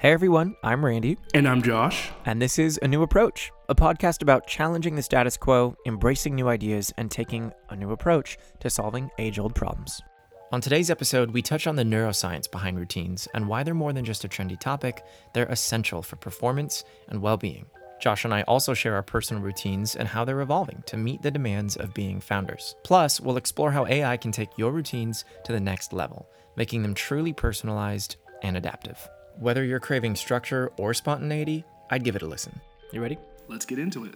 Hey everyone, I'm Randy, And I'm Josh. and this is A New Approach, a podcast about challenging the status quo, embracing new ideas, and taking a new approach to solving age old problems. On today's episode, we touch on the neuroscience behind routines and why they're more than just a trendy topic, they're essential for performance and well being. Josh and I also share our personal routines and how they're evolving to meet the demands of being founders. Plus, we'll explore how AI can take your routines to the next level, making them truly personalized and adaptive. Whether you're craving structure or spontaneity, I'd give it a listen. You ready? Let's get into it.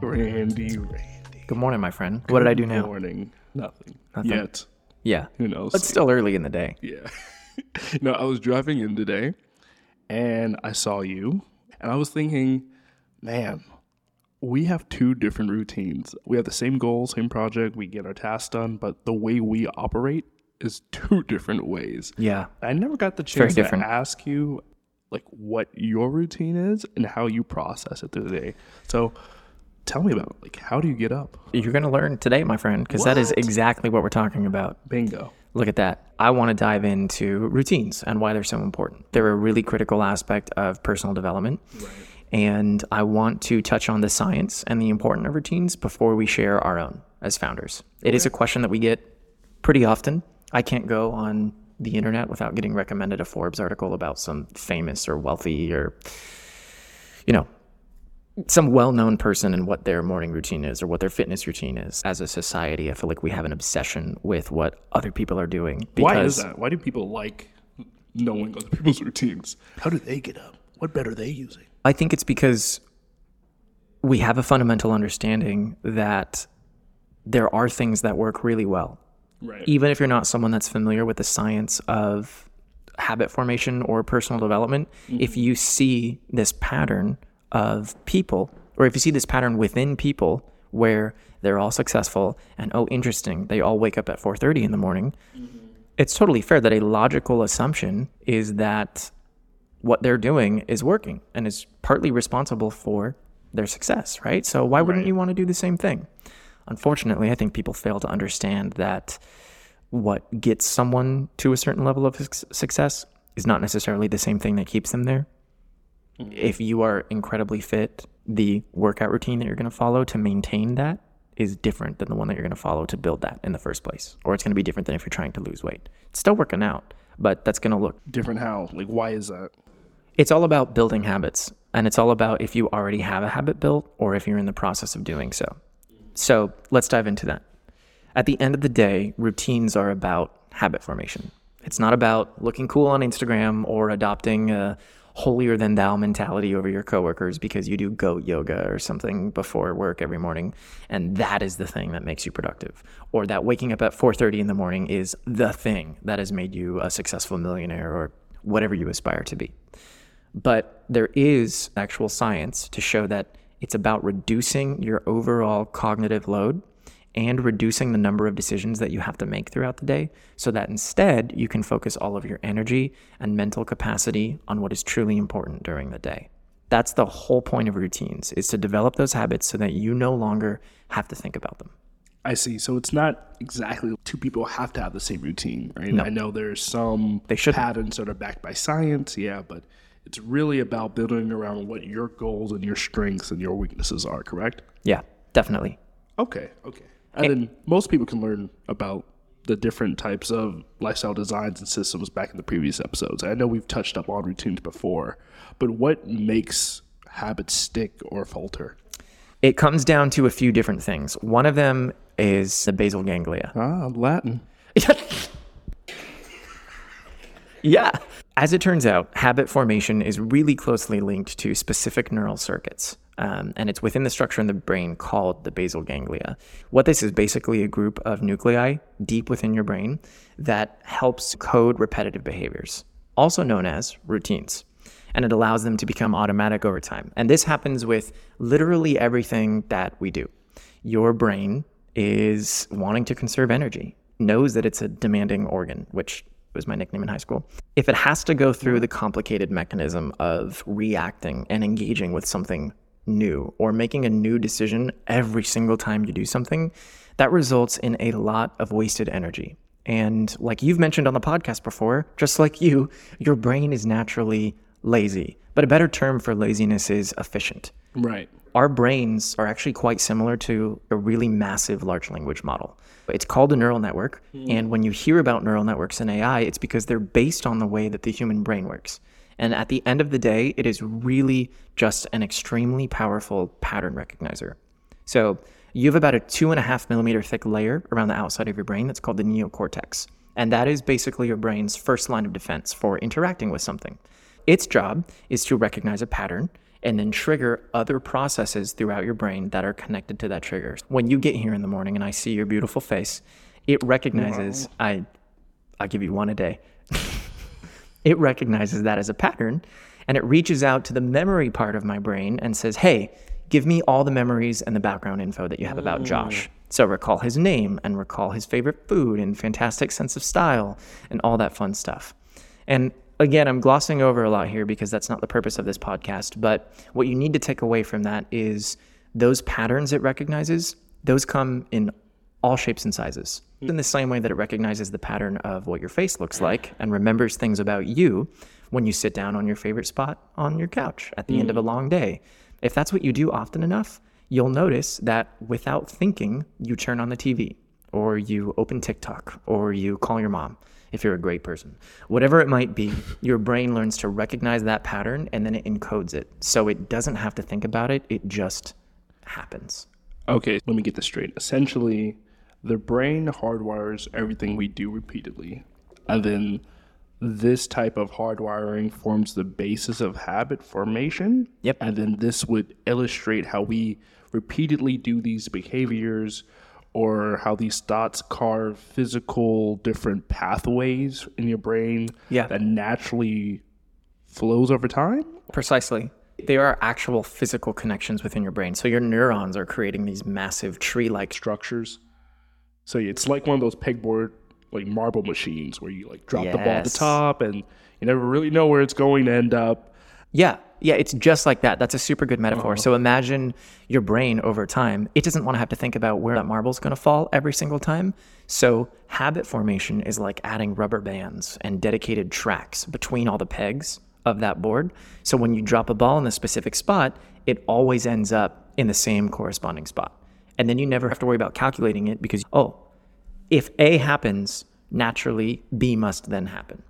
Randy, Randy. Good morning, my friend. What did I do Good now? Morning. Nothing. Nothing. Yet. Yeah. Who knows? It's still early in the day. Yeah. no, I was driving in today and I saw you and I was thinking, man, we have two different routines. We have the same goal, same project, we get our tasks done, but the way we operate is two different ways. Yeah. I never got the chance to ask you like what your routine is and how you process it through the day. So tell me about it. like how do you get up? You're going to learn today, my friend, because that is exactly what we're talking about. Bingo. Look at that. I want to dive into routines and why they're so important. They're a really critical aspect of personal development. And I want to touch on the science and the importance of routines before we share our own as founders. It is a question that we get pretty often. I can't go on the internet without getting recommended a Forbes article about some famous or wealthy or, you know, some well-known person and what their morning routine is or what their fitness routine is. As a society, I feel like we have an obsession with what other people are doing. Why is that? Why do people like knowing other people's routines? How do they get up? What bed are they using? I think it's because we have a fundamental understanding that there are things that work really well. Right. Even if you're not someone that's familiar with the science of habit formation or personal development, if mm-hmm. you see this pattern of people, or if you see this pattern within people where they're all successful and oh interesting, they all wake up at 4:30 in the morning, mm-hmm. it's totally fair that a logical assumption is that what they're doing is working and is partly responsible for their success, right? So why wouldn't you want to do the same thing? Unfortunately, I think people fail to understand that what gets someone to a certain level of success is not necessarily the same thing that keeps them there. If you are incredibly fit, the workout routine that you're going to follow to maintain that is different than the one that you're going to follow to build that in the first place. Or it's going to be different than if you're trying to lose weight. It's still working out, but that's going to look Different how? Like why is that? it's all about building habits and it's all about if you already have a habit built or if you're in the process of doing so so let's dive into that at the end of the day routines are about habit formation it's not about looking cool on instagram or adopting a holier than thou mentality over your coworkers because you do goat yoga or something before work every morning. And that is the thing that makes you productive. Or that waking up at 4:30 in the morning is the thing that has made you a successful millionaire or whatever you aspire to be. But there is actual science to show that it's about reducing your overall cognitive load and reducing the number of decisions that you have to make throughout the day so that instead you can focus all of your energy and mental capacity on what is truly important during the day. That's the whole point of routines is to develop those habits so that you no longer have to think about them. I see. So it's not exactly two people have to have the same routine, right? I know there's some They shouldn't. patterns that are backed by science, yeah, but it's really about building around what your goals and your strengths and your weaknesses are, correct? Yeah, definitely. Okay, okay. And then most people can learn about the different types of lifestyle designs and systems back in the previous episodes. I know we've touched up on routines before, but what makes habits stick or falter? It comes down to a few different things. One of them is the basal ganglia. Ah, Latin. Yeah. As it turns out, habit formation is really closely linked to specific neural circuits. Um, and it's within the structure in the brain called the basal ganglia. What this is basically a group of nuclei deep within your brain that helps code repetitive behaviors, also known as routines. And it allows them to become automatic over time. And this happens with literally everything that we do. Your brain is wanting to conserve energy, knows that it's a demanding organ, which was my nickname in high school. If it has to go through the complicated mechanism of reacting and engaging with something new or making a new decision every single time you do something, that results in a lot of wasted energy. And like you've mentioned on the podcast before, just like you, your brain is naturally lazy. But a better term for laziness is efficient. Right. Our brains are actually quite similar to a really massive large language model. It's called a neural network. Hmm. And when you hear about neural networks in AI, it's because they're based on the way that the human brain works. And at the end of the day, it is really just an extremely powerful pattern recognizer. So you have about a two and a half millimeter thick layer around the outside of your brain that's called the neocortex. And that is basically your brain's first line of defense for interacting with something. Its job is to recognize a pattern and then trigger other processes throughout your brain that are connected to that trigger. When you get here in the morning and I see your beautiful face, it recognizes I I'll give you one a day. it recognizes that as a pattern and it reaches out to the memory part of my brain and says, "Hey, give me all the memories and the background info that you have about mm. Josh." So recall his name and recall his favorite food and fantastic sense of style and all that fun stuff. And again, I'm glossing over a lot here because that's not the purpose of this podcast. But what you need to take away from that is those patterns it recognizes, those come in all shapes and sizes. Hmm. In the same way that it recognizes the pattern of what your face looks like and remembers things about you when you sit down on your favorite spot on your couch at the end of a hmm. long day. If that's what you do often enough, you'll notice that without thinking, you turn on the TV or you open TikTok or you call your mom if you're a great person. Whatever it might be, your brain learns to recognize that pattern and then it encodes it. So it doesn't have to think about it, it just happens. Okay, let me get this straight. Essentially, the brain hardwires everything we do repeatedly. And then this type of hardwiring forms the basis of habit formation. Yep. And then this would illustrate how we repeatedly do these behaviors or how these thoughts carve physical different pathways in your brain Yeah. that naturally flows over time. Precisely. There are actual physical connections within your brain. So your neurons are creating these massive tree like structures. So it's like one of those pegboard like marble machines where you like drop the ball at the top and you never really know where it's going to end up. Yeah, yeah, it's just like that. That's a super good metaphor. Uh-huh. So imagine your brain over time. It doesn't want to have to think about where that marble's going to fall every single time. So habit formation is like adding rubber bands and dedicated tracks between all the pegs of that board. So when you drop a ball in a specific spot, it always ends up in the same corresponding spot. And then you never have to worry about calculating it because, oh, if A happens, naturally B must then happen.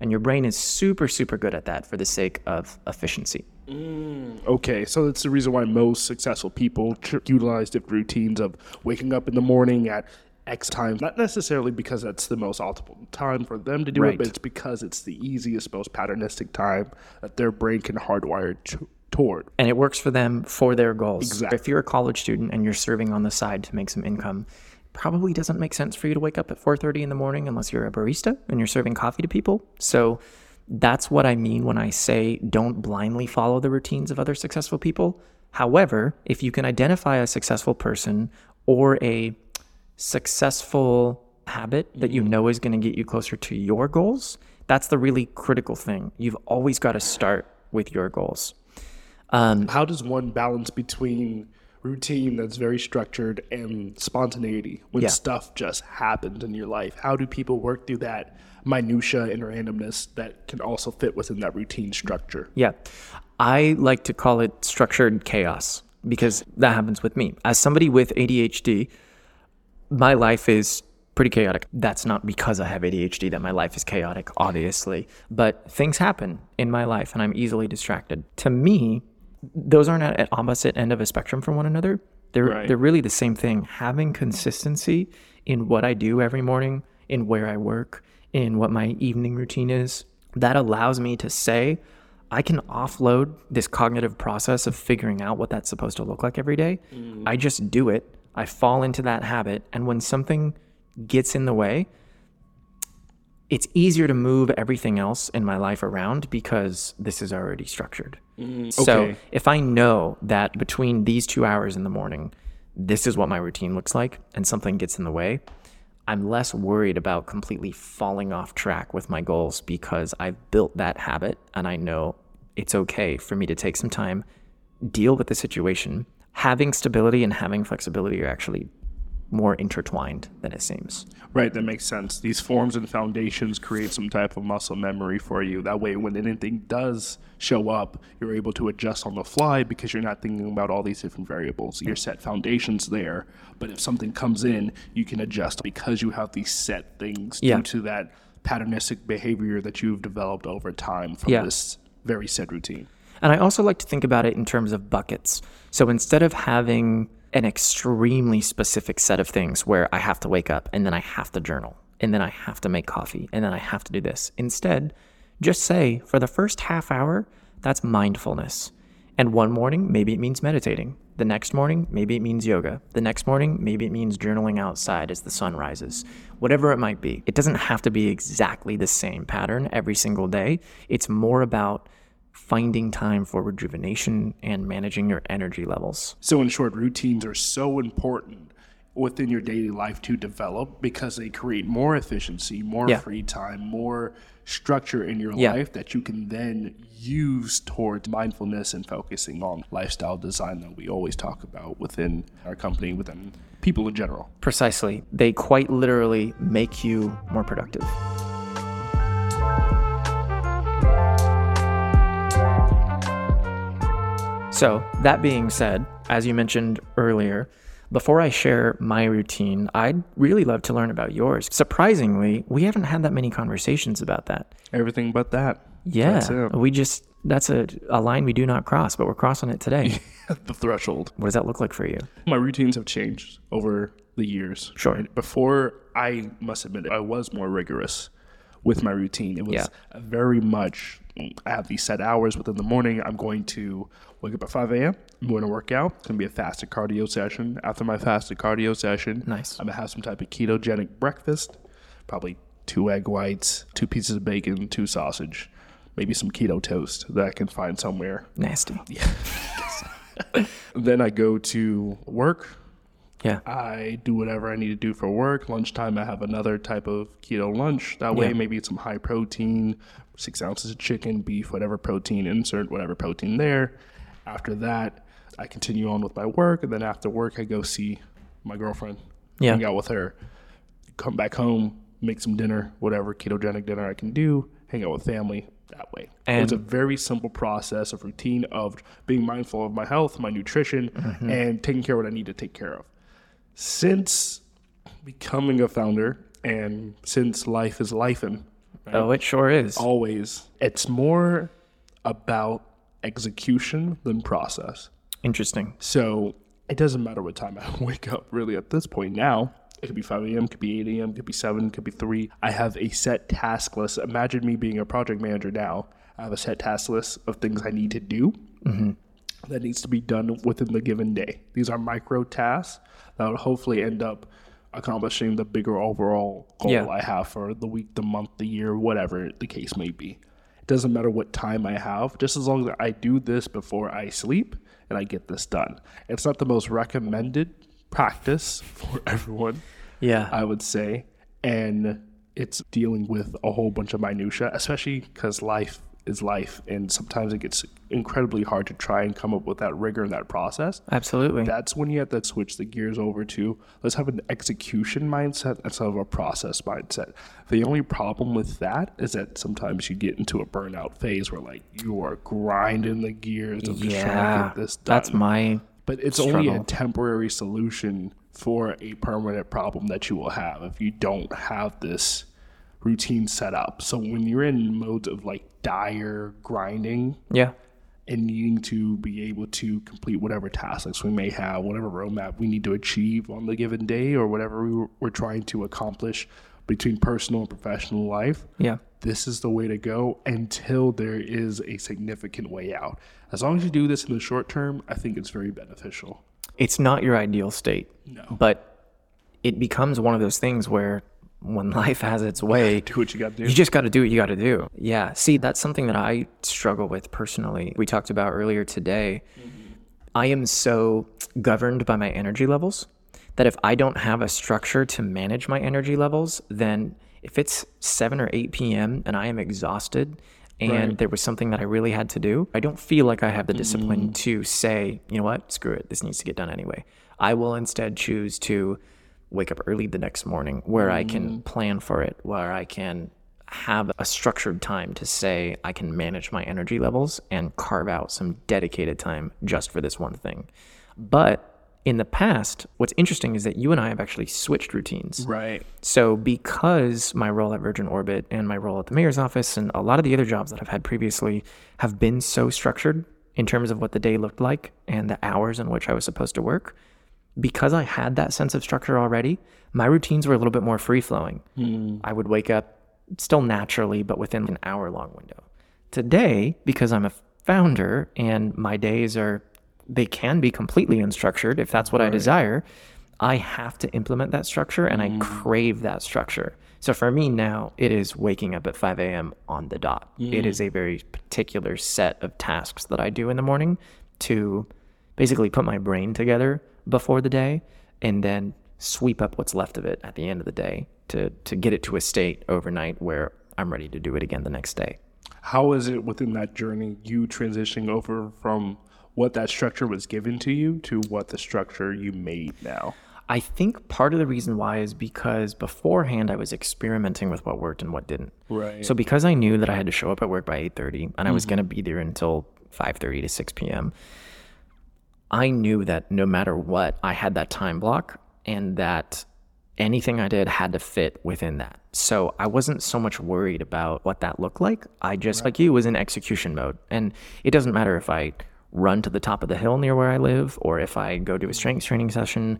And your brain is super, super good at that for the sake of efficiency. Mm, okay, so that's the reason why most successful people tr- utilize different routines of waking up in the morning at X time. Not necessarily because that's the most optimal time for them to do Right. it, but it's because it's the easiest, most patternistic time that their brain can hardwire t- toward. And it works for them for their goals. Exactly. If you're a college student and you're serving on the side to make some income, probably doesn't make sense for you to wake up at 4:30 in the morning unless you're a barista and you're serving coffee to people. So that's what I mean when I say don't blindly follow the routines of other successful people. However, if you can identify a successful person or a successful habit that you mm-hmm. know is going to get you closer to your goals, that's the really critical thing. You've always got to start with your goals. Um, How does one balance between routine that's very structured and spontaneity when Yeah. stuff just happens in your life? How do people work through that minutia and randomness that can also fit within that routine structure? Yeah. I like to call it structured chaos because that happens with me. As somebody with ADHD, my life is pretty chaotic. That's not because I have ADHD that my life is chaotic, obviously, but things happen in my life and I'm easily distracted. To me, those aren't at at opposite end of a spectrum from one another. They're Right. they're really the same thing. Having consistency in what I do every morning, in where I work, in what my evening routine is, that allows me to say I can offload this cognitive process of figuring out what that's supposed to look like every day. Mm. I just do it. I fall into that habit and when something gets in the way, it's easier to move everything else in my life around because this is already structured. Mm-hmm. So okay. if I know that between these two hours in the morning, this is what my routine looks like, and something gets in the way, I'm less worried about completely falling off track with my goals because I've built that habit and I know it's okay for me to take some time, deal with the situation. Having stability and having flexibility are actually more intertwined than it seems. Right, that makes sense. These forms and foundations create some type of muscle memory for you. That way, when anything does show up, you're able to adjust on the fly because you're not thinking about all these different variables. Your set foundations there, but if something comes in, you can adjust because you have these set things Yeah. due to that patternistic behavior that you've developed over time from Yeah. this very set routine. And I also like to think about it in terms of buckets. So instead of having an extremely specific set of things where I have to wake up and then I have to journal and then I have to make coffee and then I have to do this, instead, just say for the first half hour, that's mindfulness. And one morning, maybe it means meditating. The next morning, maybe it means yoga. The next morning, maybe it means journaling outside as the sun rises. Whatever it might be. It doesn't have to be exactly the same pattern every single day. It's more about finding time for rejuvenation and managing your energy levels. So, in short, routines are so important within your daily life to develop because they create more efficiency, more Yeah. free time, more structure in your Yeah. life that you can then use towards mindfulness and focusing on lifestyle design that we always talk about within our company, within people in general. Precisely. They quite literally make you more productive. So, that being said, as you mentioned earlier, before I share my routine, I'd really love to learn about yours. Surprisingly, we haven't had that many conversations about that. Everything but that. Yeah. We just, that's a, a line we do not cross, but we're crossing it today. the threshold. what does that look like for you? My routines have changed over the years. Sure. right? Before, I must admit, it, I was more rigorous with my routine. It was Yeah. very much, I have these set hours within the morning. I'm going to wake up at 5 a.m. I'm going to work out. It's going to be a fasted cardio session. After my fasted cardio session, Nice. I'm going to have some type of ketogenic breakfast, probably two egg whites, two pieces of bacon, two sausage, maybe some keto toast that I can find somewhere. Nasty. Yeah. Then I go to work, Yeah. I do whatever I need to do for work. Lunchtime, I have another type of keto lunch. That way, Yeah. maybe it's some high protein, six ounces of chicken, beef, whatever protein, insert whatever protein there. After that, I continue on with my work. And then after work, I go see my girlfriend, Yeah. hang out with her, come back home, make some dinner, whatever ketogenic dinner I can do, hang out with family that way. And- it's a very simple process of routine of being mindful of my health, my nutrition, Mm-hmm. and taking care of what I need to take care of since becoming a founder and since life is lifing, Oh, it sure is. always, it's more about execution than process. Interesting. So it doesn't matter what time I wake up, really, at this point now. It could be 5 a.m., could be 8 a.m., could be 7, could be 3. I have a set task list. Imagine me being a project manager now. I have a set task list of things I need to do mm-hmm. that needs to be done within the given day. These are micro tasks that will hopefully end up accomplishing the bigger overall goal Yeah. I have for the week, the month, the year, whatever the case may be. It doesn't matter what time I have, just as long as I do this before I sleep and I get this done. It's not the most recommended practice for everyone, Yeah. I would say. And it's dealing with a whole bunch of minutia, especially because life is life. And sometimes it gets incredibly hard to try and come up with that rigor in that process. Absolutely. That's when you have to switch the gears over to let's have an execution mindset instead of a process mindset. The only problem with that is that sometimes you get into a burnout phase where like you are grinding the gears of just trying to get this done. That's my But it's only a temporary solution for a permanent problem that you will have if you don't have this routine set up. So when you're in modes of like dire grinding yeah. and needing to be able to complete whatever tasks we may have, whatever roadmap we need to achieve on the given day, or whatever we were, we're trying to accomplish between personal and professional life, Yeah. this is the way to go until there is a significant way out. As long as you do this in the short term, I think it's very beneficial. It's not your ideal state. No. But it becomes one of those things where when life has its way, Do what you got to you just got to do what you got to do. Yeah. See, that's something that I struggle with personally. We talked about earlier today. Mm-hmm. I am so governed by my energy levels that if I don't have a structure to manage my energy levels, then if it's 7 or 8 p.m. and I am exhausted and Right. there was something that I really had to do, I don't feel like I have the discipline mm-hmm. to say, you know what, screw it, this needs to get done anyway. I will instead choose to wake up early the next morning where I can mm-hmm. plan for it, where I can have a structured time to say I can manage my energy levels and carve out some dedicated time just for this one thing. But in the past, what's interesting is that you and I have actually switched routines. Right. So, because my role at Virgin Orbit and my role at the mayor's office and a lot of the other jobs that I've had previously have been so structured in terms of what the day looked like and the hours in which I was supposed to work, because I had that sense of structure already, my routines were a little bit more free flowing. Hmm. I would wake up still naturally, but within an hour long window. Today, because I'm a founder and my days are, they can be completely unstructured if that's what I desire. I have to implement that structure and I hmm. crave that structure. So for me now, it is waking up at 5 a.m. on the dot. It hmm. is a very particular set of tasks that I do in the morning to basically put my brain together before the day and then sweep up what's left of it at the end of the day to, to get it to a state overnight where I'm ready to do it again the next day. How is it within that journey you transitioning over from what that structure was given to you to what the structure you made now? I think part of the reason why is because beforehand I was experimenting with what worked and what didn't. Right. So because I knew that I had to show up at work by 8:30 and I was mm-hmm. going to be there until 5:30 to 6 p.m. I knew that no matter what, I had that time block and that anything I did had to fit within that. So I wasn't so much worried about what that looked like. I just like you was in execution mode. And it doesn't matter if I run to the top of the hill near where I live or if I go to a strength training session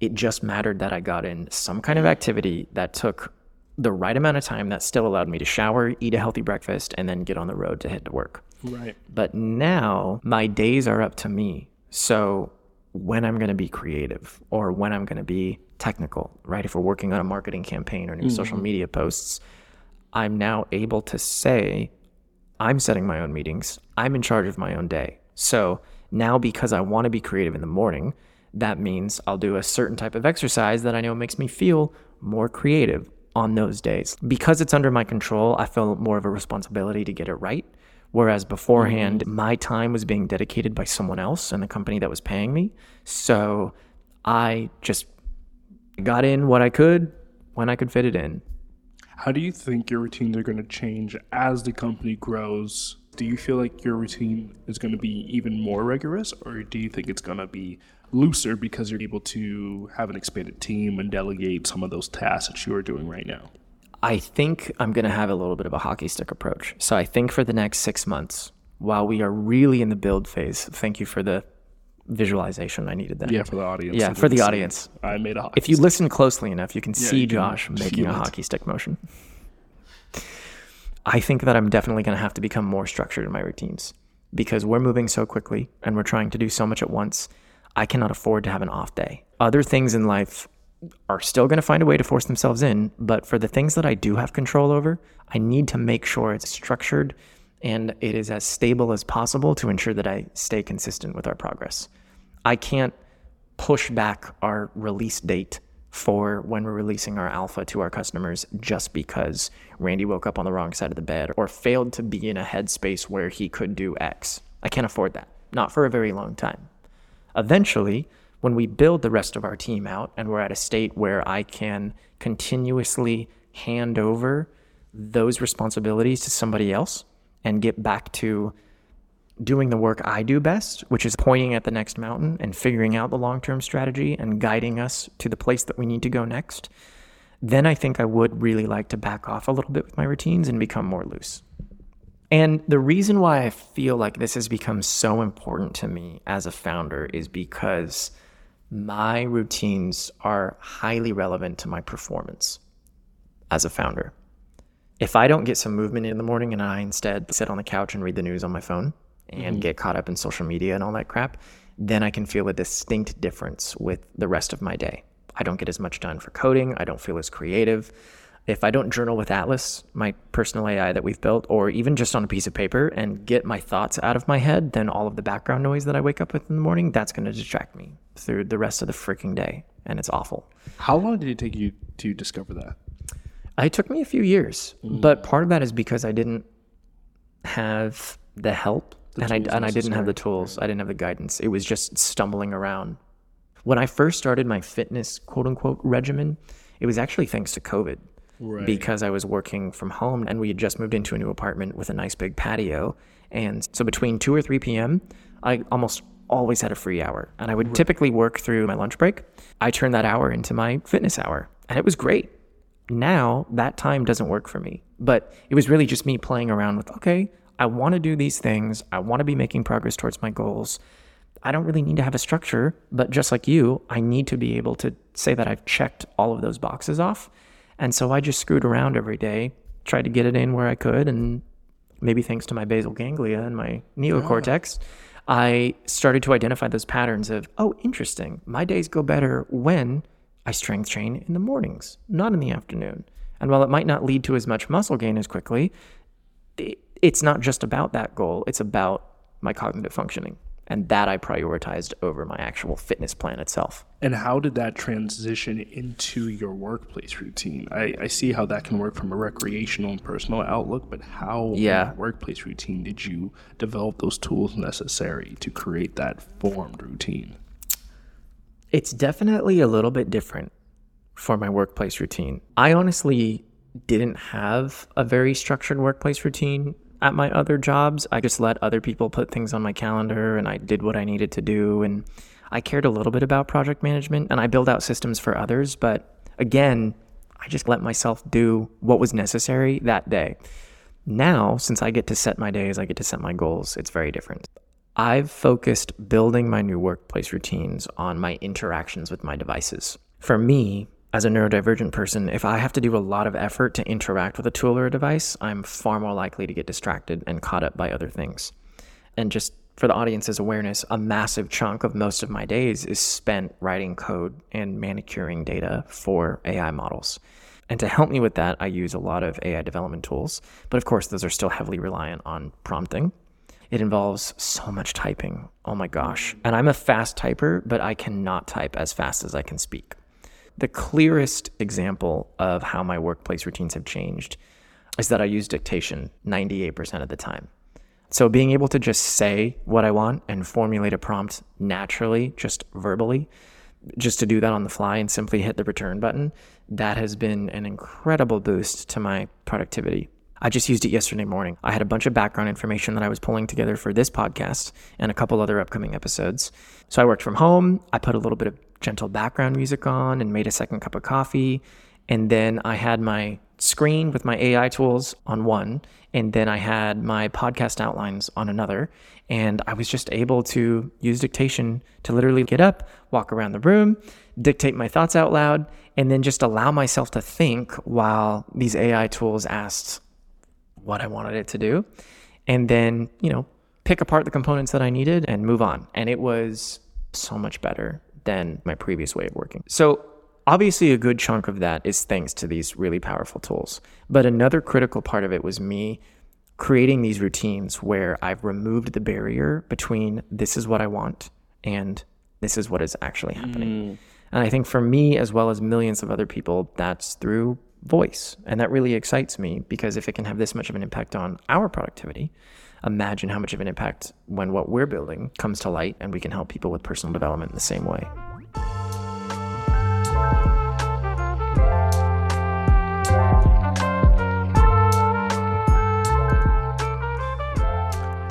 it just mattered that I got in some kind of activity that took the right amount of time that still allowed me to shower, eat a healthy breakfast, and then get on the road to head to work. Right. But now my days are up to me. So when I'm going to be creative or when I'm going to be technical, right? If we're working on a marketing campaign or new social mm-hmm. media posts, I'm now able to say, I'm setting my own meetings. I'm in charge of my own day. So now, because I want to be creative in the morning, that means I'll do a certain type of exercise that I know makes me feel more creative on those days. Because it's under my control, I feel more of a responsibility to get it right. Whereas beforehand, mm. my time was being dedicated by someone else and the company that was paying me. So I just got in what I could when I could fit it in. How do you think your routines are going to change as the company grows? Do you feel like your routine is going to be even more rigorous, or do you think it's going to be looser because you're able to have an expanded team and delegate some of those tasks that you are doing right now? I think I'm going to have a little bit of a hockey stick approach. So I think for the next six months, while we are really in the build phase, thank you for the visualization. I needed that. Yeah, for the audience. Yeah, for the audience. I made a hockey If you stick. listen closely enough, you can see you can Josh making a it. hockey stick motion. I think that I'm definitely going to have to become more structured in my routines because we're moving so quickly and we're trying to do so much at once. I cannot afford to have an off day. Other things in life are still going to find a way to force themselves in, but for the things that I do have control over, I need to make sure it's structured and it is as stable as possible to ensure that I stay consistent with our progress. I can't push back our release date for when we're releasing our alpha to our customers just because Randy woke up on the wrong side of the bed or failed to be in a headspace where he could do X. I can't afford that. Not for a very long time. Eventually, when we build the rest of our team out and we're at a state where I can continuously hand over those responsibilities to somebody else and get back to doing the work I do best, which is pointing at the next mountain and figuring out the long term strategy and guiding us to the place that we need to go next, then I think I would really like to back off a little bit with my routines and become more loose. And the reason why I feel like this has become so important to me as a founder is because my routines are highly relevant to my performance as a founder. If I don't get some movement in the morning and I instead sit on the couch and read the news on my phone and mm-hmm. get caught up in social media and all that crap, then I can feel a distinct difference with the rest of my day. I don't get as much done for coding. I don't feel as creative. If I don't journal with Atlas, my personal AI that we've built, or even just on a piece of paper and get my thoughts out of my head, then all of the background noise that I wake up with in the morning, that's going to distract me through the rest of the freaking day. And it's awful. How long did it take you to discover that? It took me a few years, mm. but part of that is because I didn't have the help and I, and I didn't have the tools. I didn't have the guidance. It was just stumbling around. When I first started my fitness quote unquote regimen, it was actually thanks to COVID Right. because I was working from home and we had just moved into a new apartment with a nice big patio. And so between 2 or 3 p.m., I almost always had a free hour. And I would typically work through my lunch break. I turned that hour into my fitness hour, and it was great. Now that time doesn't work for me. But it was really just me playing around with, okay, I want to do these things. I want to be making progress towards my goals. I don't really need to have a structure, but just like you, I need to be able to say that I've checked all of those boxes off. And so I just screwed around every day, tried to get it in where I could, and maybe thanks to my basal ganglia and my neocortex, ah. I started to identify those patterns of, oh, interesting. My days go better when I strength train in the mornings, not in the afternoon. And while it might not lead to as much muscle gain as quickly, it's not just about that goal, it's about my cognitive functioning. And that I prioritized over my actual fitness plan itself. And how did that transition into your workplace routine? I, I see how that can work from a recreational and personal outlook, but how in Yeah. your workplace routine did you develop those tools necessary to create that formed routine? It's definitely a little bit different for my workplace routine. I honestly didn't have a very structured workplace routine at my other jobs. I just let other people put things on my calendar and I did what I needed to do. And I cared a little bit about project management and I build out systems for others. But again, I just let myself do what was necessary that day. Now, since I get to set my days, I get to set my goals, it's very different. I've focused building my new workplace routines on my interactions with my devices. For me, as a neurodivergent person, if I have to do a lot of effort to interact with a tool or a device, I'm far more likely to get distracted and caught up by other things. And just for the audience's awareness, a massive chunk of most of my days is spent writing code and manicuring data for AI models. And to help me with that, I use a lot of AI development tools. But of course, those are still heavily reliant on prompting. It involves so much typing. Oh my gosh. And I'm a fast typer, but I cannot type as fast as I can speak. The clearest example of how my workplace routines have changed is that I use dictation 98% of the time. So being able to just say what I want and formulate a prompt naturally, just verbally, just to do that on the fly and simply hit the return button, that has been an incredible boost to my productivity. I just used it yesterday morning. I had a bunch of background information that I was pulling together for this podcast and a couple other upcoming episodes. So I worked from home. I put a little bit of gentle background music on and made a second cup of coffee. And then I had my screen with my AI tools on one. And then I had my podcast outlines on another. And I was just able to use dictation to literally get up, walk around the room, dictate my thoughts out loud, and then just allow myself to think while these AI tools asked what I wanted it to do. And then, you know, pick apart the components that I needed and move on. And it was so much better than my previous way of working. So, obviously, a good chunk of that is thanks to these really powerful tools. But another critical part of it was me creating these routines where I've removed the barrier between this is what I want and this is what is actually happening. Mm. And I think for me, as well as millions of other people, that's through voice. And that really excites me because if it can have this much of an impact on our productivity, imagine how much of an impact when what we're building comes to light and we can help people with personal development in the same way.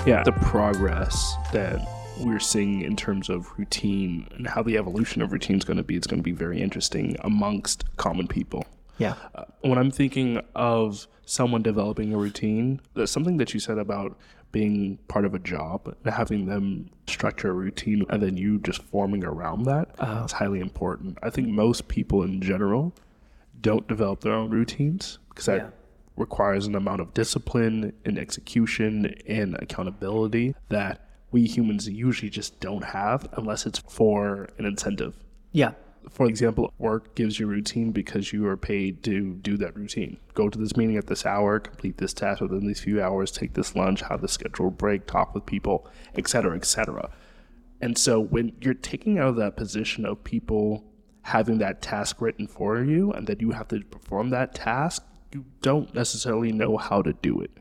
Yeah, the progress that we're seeing in terms of routine and how the evolution of routine is going to be, it's going to be very interesting amongst common people. Yeah. Uh, when I'm thinking of someone developing a routine, there's something that you said about being part of a job and having them structure a routine and then you just forming around that, that is highly important. I think most people in general don't develop their own routines because that Yeah. requires an amount of discipline and execution and accountability that we humans usually just don't have unless it's for an incentive. Yeah. For example, work gives you routine because you are paid to do that routine. Go to this meeting at this hour, complete this task within these few hours, take this lunch, have the scheduled break, talk with people, etc., etc. And so when you're taking out of that position of people having that task written for you and that you have to perform that task, you don't necessarily know how to do it.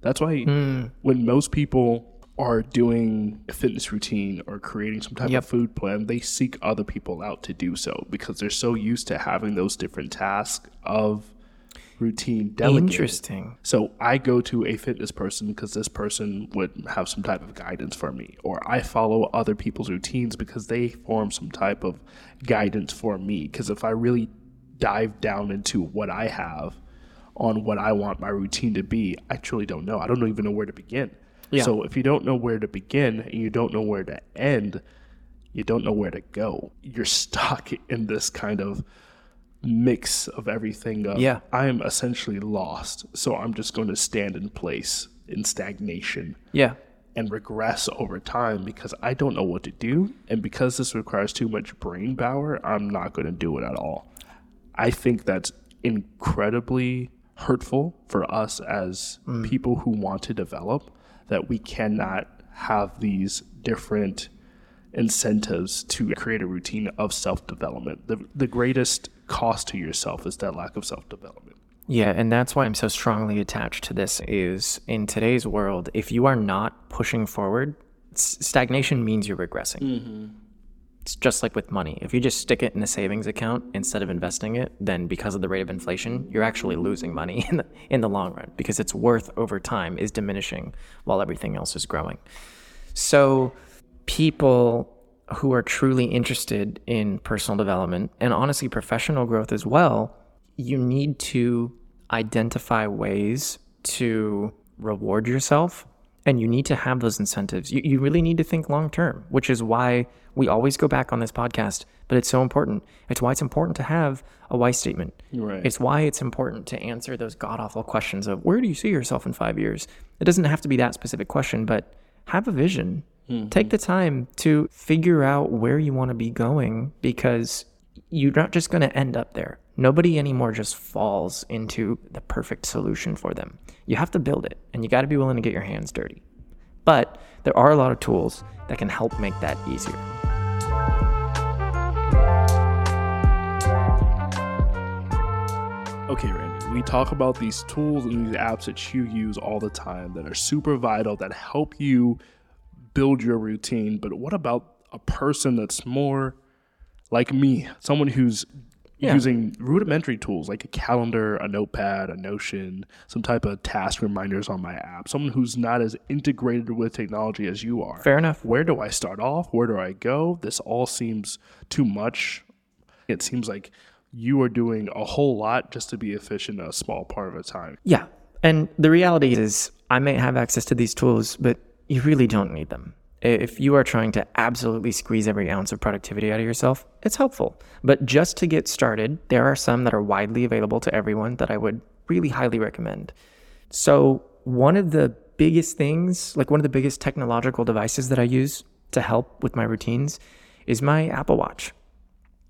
That's why hmm. when most people are doing a fitness routine or creating some type Yep. of food plan, they seek other people out to do so because they're so used to having those different tasks of routine delegated. Interesting. So I go to a fitness person because this person would have some type of guidance for me, or I follow other people's routines because they form some type of guidance for me. Because if I really dive down into what I have on what I want my routine to be, I truly don't know. I don't even know where to begin. Yeah. So if you don't know where to begin and you don't know where to end, you don't know where to go. You're stuck in this kind of mix of everything of Yeah. I am essentially lost, so I'm just going to stand in place in stagnation Yeah. and regress over time because I don't know what to do. And because this requires too much brain power, I'm not going to do it at all. I think that's incredibly hurtful for us as mm. people who want to develop that we cannot have these different incentives to create a routine of self development. The, the greatest cost to yourself is that lack of self development. Yeah, and that's why I'm so strongly attached to this is in today's world, if you are not pushing forward, s- stagnation means you're regressing. Mm-hmm. It's just like with money. If you just stick it in a savings account instead of investing it, then because of the rate of inflation, you're actually losing money in the, in the long run because its worth over time is diminishing while everything else is growing. So, people who are truly interested in personal development and honestly professional growth as well, you need to identify ways to reward yourself and you need to have those incentives. You, you really need to think long term, which is why we always go back on this podcast, but it's so important. It's why it's important to have a why statement. Right. It's why it's important to answer those god awful questions of where do you see yourself in five years? It doesn't have to be that specific question, but have a vision. Mm-hmm. Take the time to figure out where you want to be going because you're not just going to end up there. Nobody anymore just falls into the perfect solution for them. You have to build it and you got to be willing to get your hands dirty. But there are a lot of tools that can help make that easier. Okay, Randy, we talk about these tools and these apps that you use all the time that are super vital that help you build your routine. But what about a person that's more like me, someone who's Yeah. using rudimentary tools like a calendar, a notepad, a Notion, some type of task reminders on my app, someone who's not as integrated with technology as you are? Fair enough. Where do I start off? Where do I go? This all seems too much. It seems like you are doing a whole lot just to be efficient a small part of the time. Yeah. And the reality is, I may have access to these tools, but you really don't need them. If you are trying to absolutely squeeze every ounce of productivity out of yourself, it's helpful. But just to get started, there are some that are widely available to everyone that I would really highly recommend. So, one of the biggest things, like one of the biggest technological devices that I use to help with my routines, is my Apple Watch.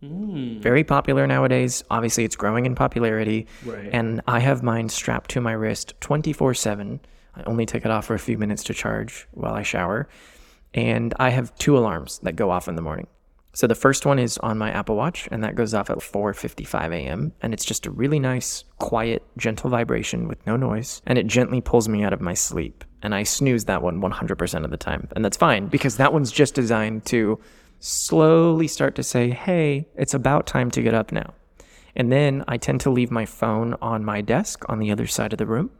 Hmm. Very popular nowadays. Obviously, it's growing in popularity. Right. And I have mine strapped to my wrist 24 7. I only take it off for a few minutes to charge while I shower. And I have two alarms that go off in the morning. So the first one is on my Apple Watch, and that goes off at 4:55 a.m. And it's just a really nice, quiet, gentle vibration with no noise, and it gently pulls me out of my sleep. And I snooze that one 100% of the time, and that's fine because that one's just designed to slowly start to say, "Hey, it's about time to get up now." And then I tend to leave my phone on my desk on the other side of the room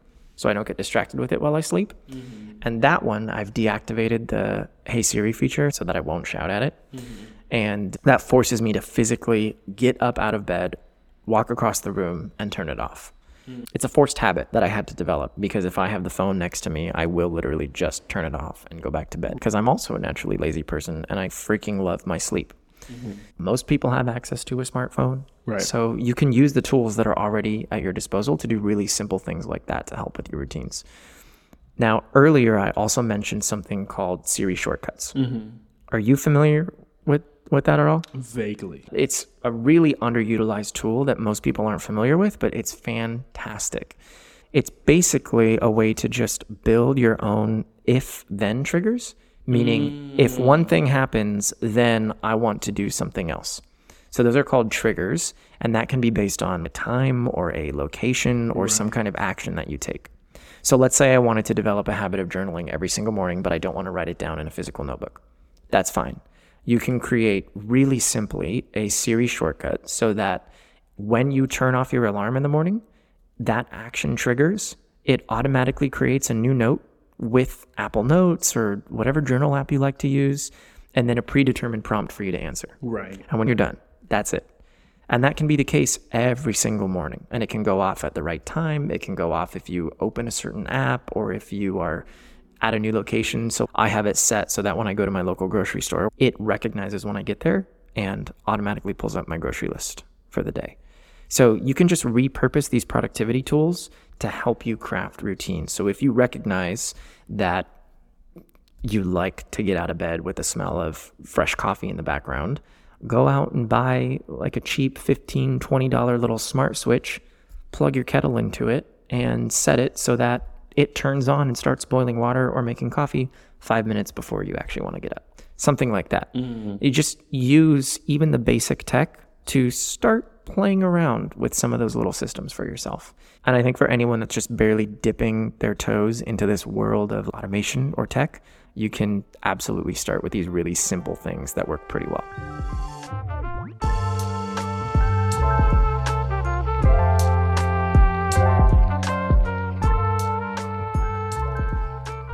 so I don't get distracted with it while I sleep. Mm-hmm. And that one, I've deactivated the Hey Siri feature so that I won't shout at it. Mm-hmm. And that forces me to physically get up out of bed, walk across the room, and turn it off. Mm. It's a forced habit that I had to develop because if I have the phone next to me, I will literally just turn it off and go back to bed because I'm also a naturally lazy person and I freaking love my sleep. Mm-hmm. Most people have access to a smartphone. Right. So you can use the tools that are already at your disposal to do really simple things like that to help with your routines. Now, earlier I also mentioned something called Siri shortcuts. Mm-hmm. Are you familiar with with that at all? Vaguely. It's a really underutilized tool that most people aren't familiar with, but it's fantastic. It's basically a way to just build your own if then triggers, meaning if one mm. thing happens, then I want to do something else. So those are called triggers, and that can be based on a time or a location or some kind of action that you take. So let's say I wanted to develop a habit of journaling every single morning, but I don't want to write it down in a physical notebook. That's fine. You can create really simply a Siri shortcut so that when you turn off your alarm in the morning, that action triggers, it automatically creates a new note with Apple Notes or whatever journal app you like to use, and then a predetermined prompt for you to answer. Right. And when you're done, that's it. And that can be the case every single morning. And it can go off at the right time. It can go off if you open a certain app or if you are at a new location. So I have it set so that when I go to my local grocery store, it recognizes when I get there and automatically pulls up my grocery list for the day. So you can just repurpose these productivity tools to help you craft routines. So if you recognize that you like to get out of bed with the smell of fresh coffee in the background, go out and buy like a cheap $15, $20 little smart switch, plug your kettle into it, and set it so that it turns on and starts boiling water or making coffee five minutes before you actually want to get up. Something like that. Mm-hmm. You just use even the basic tech to start playing around with some of those little systems for yourself. And I think for anyone that's just barely dipping their toes into this world of automation or tech, you can absolutely start with these really simple things that work pretty well.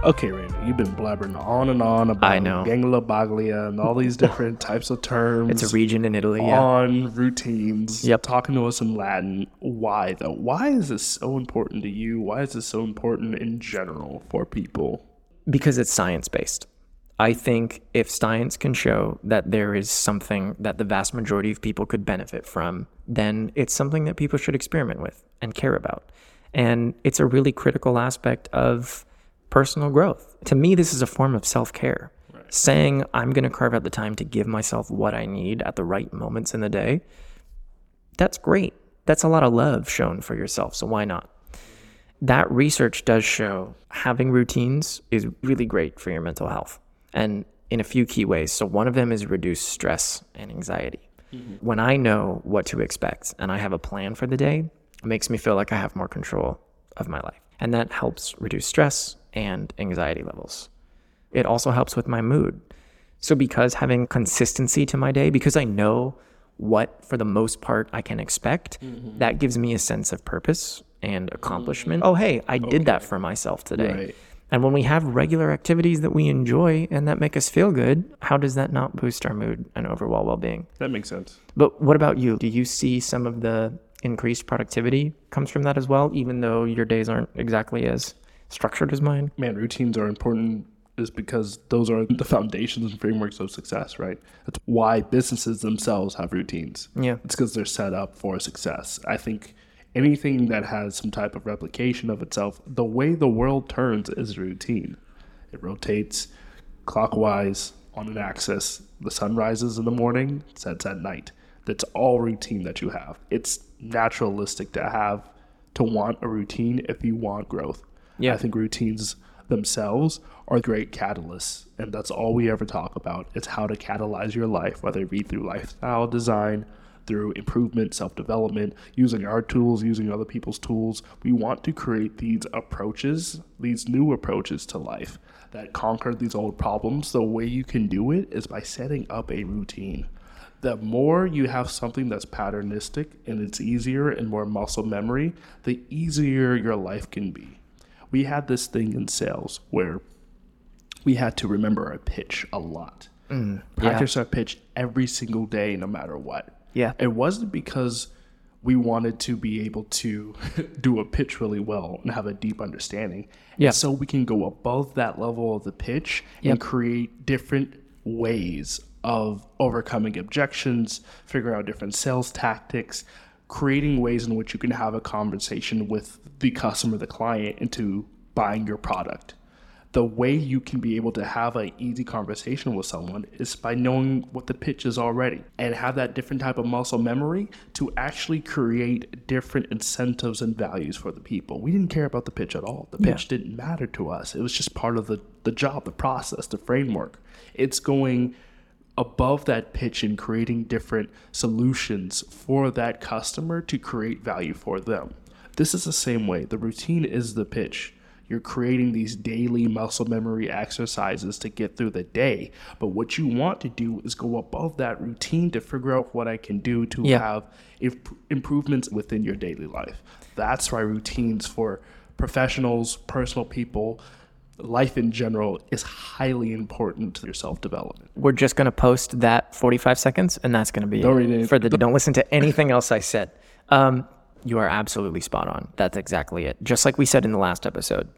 Okay, Randy, you've been blabbering on and on about I know. ganglia baglia and all these different types of terms. It's a region in Italy. Yeah. on routines. Yep. Talking to us in Latin. Why though? Why is this so important to you? Why is this so important in general for people? Because it's science based. I think if science can show that there is something that the vast majority of people could benefit from, then it's something that people should experiment with and care about. And it's a really critical aspect of personal growth. To me, this is a form of self care. Saying I'm going to carve out the time to give myself what I need at the right moments in the day, that's great. That's a lot of love shown for yourself. So why not? That research does show having routines is really great for your mental health and in a few key ways. So, one of them is reduce stress and anxiety. Mm-hmm. When I know what to expect and I have a plan for the day, it makes me feel like I have more control of my life. And that helps reduce stress and anxiety levels. It also helps with my mood. So, because having consistency to my day, because I know what, for the most part, I can expect, mm-hmm. that gives me a sense of purpose and accomplishment. Oh, hey, I did that for myself today. Right. And when we have regular activities that we enjoy and that make us feel good, how does that not boost our mood and overall well being? That makes sense. But what about you? Do you see some of the increased productivity comes from that as well, even though your days aren't exactly as structured as mine? Man, routines are important is because those are the foundations and frameworks of success, right? That's why businesses themselves have routines. Yeah. It's because they're set up for success. I think anything that has some type of replication of itself, the way the world turns is routine. It rotates clockwise on an axis. The sun rises in the morning, sets at night. That's all routine that you have. It's naturalistic to have to want a routine if you want growth. Yeah. I think routines themselves are great catalysts, and that's all we ever talk about. It's how to catalyze your life, whether it be through lifestyle design, through improvement, self development, using our tools, using other people's tools. We want to create these approaches, these new approaches to life that conquer these old problems. The way you can do it is by setting up a routine. The more you have something that's patternistic and it's easier and more muscle memory, the easier your life can be. We had this thing in sales where we had to remember our pitch a lot. Mm, Practice our pitch every single day, no matter what. Yeah. It wasn't because we wanted to be able to do a pitch really well and have a deep understanding. Yeah. So we can go above that level of the pitch Yep. and create different ways of overcoming objections, figuring out different sales tactics, creating ways in which you can have a conversation with the customer, the client, into buying your product. The way you can be able to have an easy conversation with someone is by knowing what the pitch is already and have that different type of muscle memory to actually create different incentives and values for the people. We didn't care about the pitch at all. The pitch yeah. didn't matter to us. It was just part of the, the job, the process, the framework. It's going above that pitch and creating different solutions for that customer to create value for them. This is the same way. The routine is the pitch. You're creating these daily muscle memory exercises to get through the day. But what you want to do is go above that routine to figure out what I can do to yeah. have imp- improvements within your daily life. That's why routines for professionals, personal people, life in general is highly important to your self development. We're just going to post that 45 seconds, and that's going to be don't for the. Don't listen to anything else I said. Um, you are absolutely spot on. That's exactly it. Just like we said in the last episode,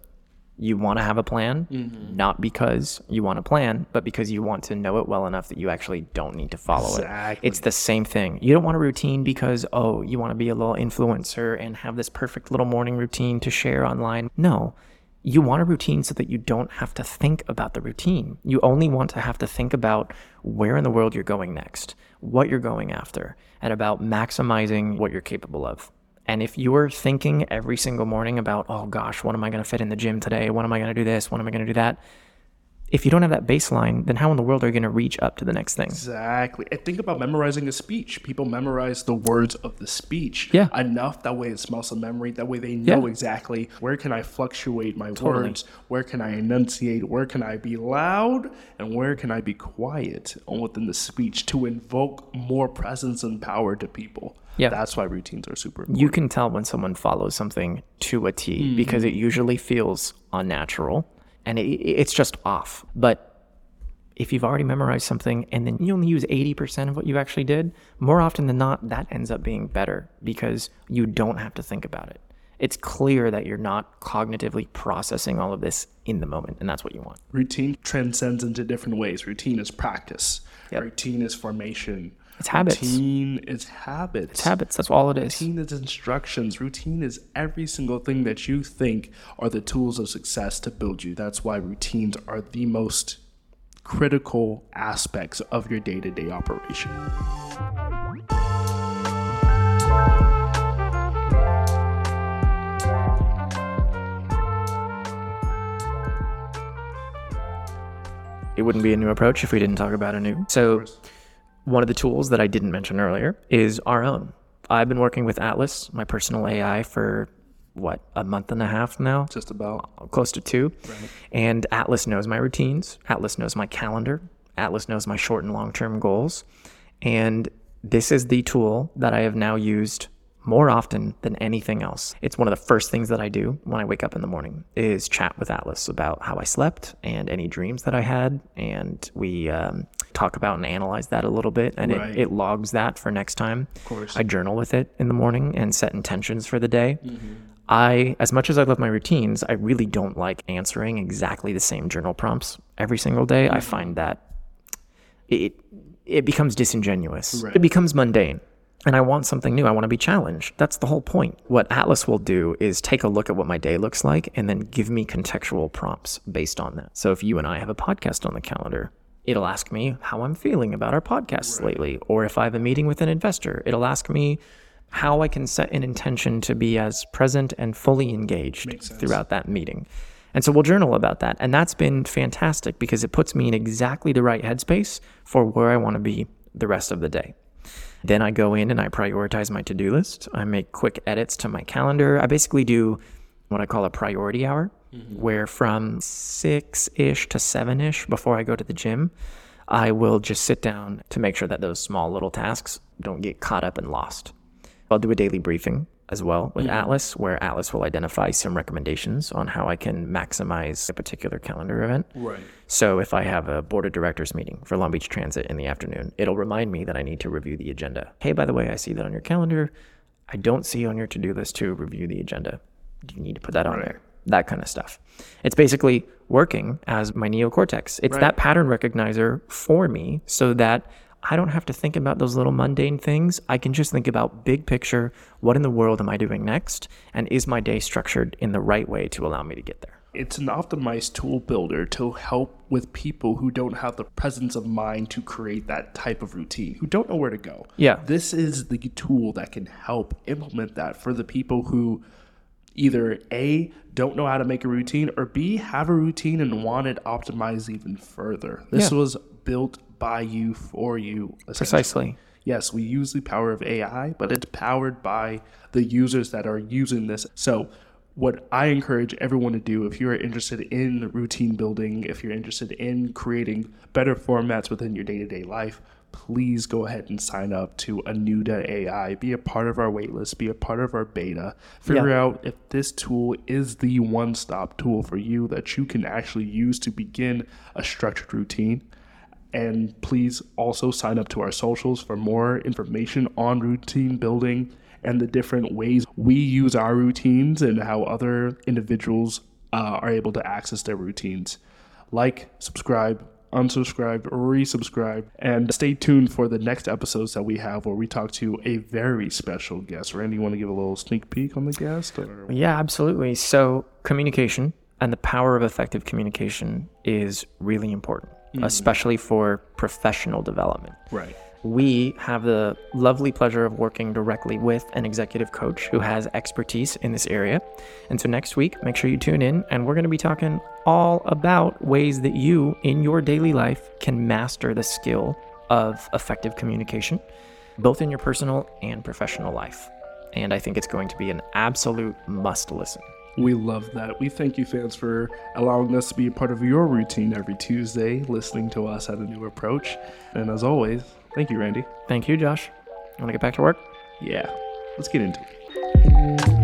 you want to have a plan, mm-hmm. not because you want a plan, but because you want to know it well enough that you actually don't need to follow exactly. it. It's the same thing. You don't want a routine because, oh, you want to be a little influencer and have this perfect little morning routine to share online. No, you want a routine so that you don't have to think about the routine. You only want to have to think about where in the world you're going next, what you're going after, and about maximizing what you're capable of. And if you're thinking every single morning about, oh gosh, what am I going to fit in the gym today? When am I going to do this? When am I going to do that? If you don't have that baseline, then how in the world are you going to reach up to the next thing? Exactly. And think about memorizing a speech. People memorize the words of the speech yeah. enough. That way it's muscle memory. That way they know yeah. exactly where can I fluctuate my totally. words? Where can I enunciate? Where can I be loud? And where can I be quiet within the speech to invoke more presence and power to people? Yeah. That's why routines are super important. You can tell when someone follows something to a T mm-hmm. because it usually feels unnatural and it, it's just off. But if you've already memorized something and then you only use 80% of what you actually did, more often than not, that ends up being better because you don't have to think about it. It's clear that you're not cognitively processing all of this in the moment, and that's what you want. Routine transcends into different ways. Routine is practice, yep. routine is formation, it's habits. Routine is habits. It's habits. That's all it is. Routine is instructions. Routine is every single thing that you think are the tools of success to build you. That's why routines are the most critical aspects of your day to day operation. It wouldn't be a new approach if we didn't talk about a new. So one of the tools that I didn't mention earlier is our own. I've been working with Atlas, my personal AI, for what, a month and a half now? Just about. Uh, close to two. Right. And Atlas knows my routines, Atlas knows my calendar, Atlas knows my short and long term goals. And this is the tool that I have now used more often than anything else. It's one of the first things that I do when I wake up in the morning is chat with Atlas about how I slept and any dreams that I had, and we um, talk about and analyze that a little bit, and right. it, it, logs that for next time. Of course, I journal with it in the morning and set intentions for the day. Mm-hmm. I, as much as I love my routines, I really don't like answering exactly the same journal prompts every single day. Mm-hmm. I find that it it becomes disingenuous. Right. It becomes mundane and I want something new. I want to be challenged. That's the whole point. What Atlas will do is take a look at what my day looks like and then give me contextual prompts based on that. So if you and I have a podcast on the calendar, it'll ask me how I'm feeling about our podcasts right. lately. Or if I have a meeting with an investor, it'll ask me how I can set an intention to be as present and fully engaged throughout that meeting. And so we'll journal about that. And that's been fantastic because it puts me in exactly the right headspace for where I want to be the rest of the day. Then I go in and I prioritize my to do list. I make quick edits to my calendar. I basically do what I call a priority hour, mm-hmm. where from six ish to seven ish before I go to the gym, I will just sit down to make sure that those small little tasks don't get caught up and lost. I'll do a daily briefing as well with mm-hmm. Atlas, where Atlas will identify some recommendations on how I can maximize a particular calendar event. Right. So if I have a board of directors meeting for Long Beach Transit in the afternoon, it'll remind me that I need to review the agenda. Hey, by the way, I see that on your calendar. I don't see on your to do list to review the agenda. Do you need to put that on right. there? That kind of stuff. It's basically working as my neocortex. It's right. that pattern recognizer for me so that I don't have to think about those little mundane things. I can just think about big picture what in the world am I doing next? And is my day structured in the right way to allow me to get there? It's an optimized tool builder to help with people who don't have the presence of mind to create that type of routine, who don't know where to go. Yeah. This is the tool that can help implement that for the people who either A, don't know how to make a routine, or B, have a routine and want it optimized even further. This Yeah. was built by you for you. Precisely. Yes, we use the power of AI, but it's powered by the users that are using this. So, what I encourage everyone to do if you're interested in routine building, if you're interested in creating better formats within your day to day life, please go ahead and sign up to aneu.ai. Be a part of our waitlist, be a part of our beta. Figure Yeah. out if this tool is the one stop tool for you that you can actually use to begin a structured routine. And please also sign up to our socials for more information on routine building and the different ways we use our routines and how other individuals uh, are able to access their routines. Like, subscribe, unsubscribe, resubscribe, and stay tuned for the next episodes that we have where we talk to a very special guest. Randy, you want to give a little sneak peek on the guest? Or? Yeah, absolutely. So, communication and the power of effective communication is really important, Mm. especially for professional development. Right. We have the lovely pleasure of working directly with an executive coach who has expertise in this area. And so next week, make sure you tune in, and we're going to be talking all about ways that you, in your daily life, can master the skill of effective communication, both in your personal and professional life. And I think it's going to be an absolute must listen. We love that. We thank you, fans, for allowing us to be a part of your routine every Tuesday, listening to us at a new approach. And as always, thank you, Randy. Thank you, Josh. Want to get back to work? Yeah, let's get into it.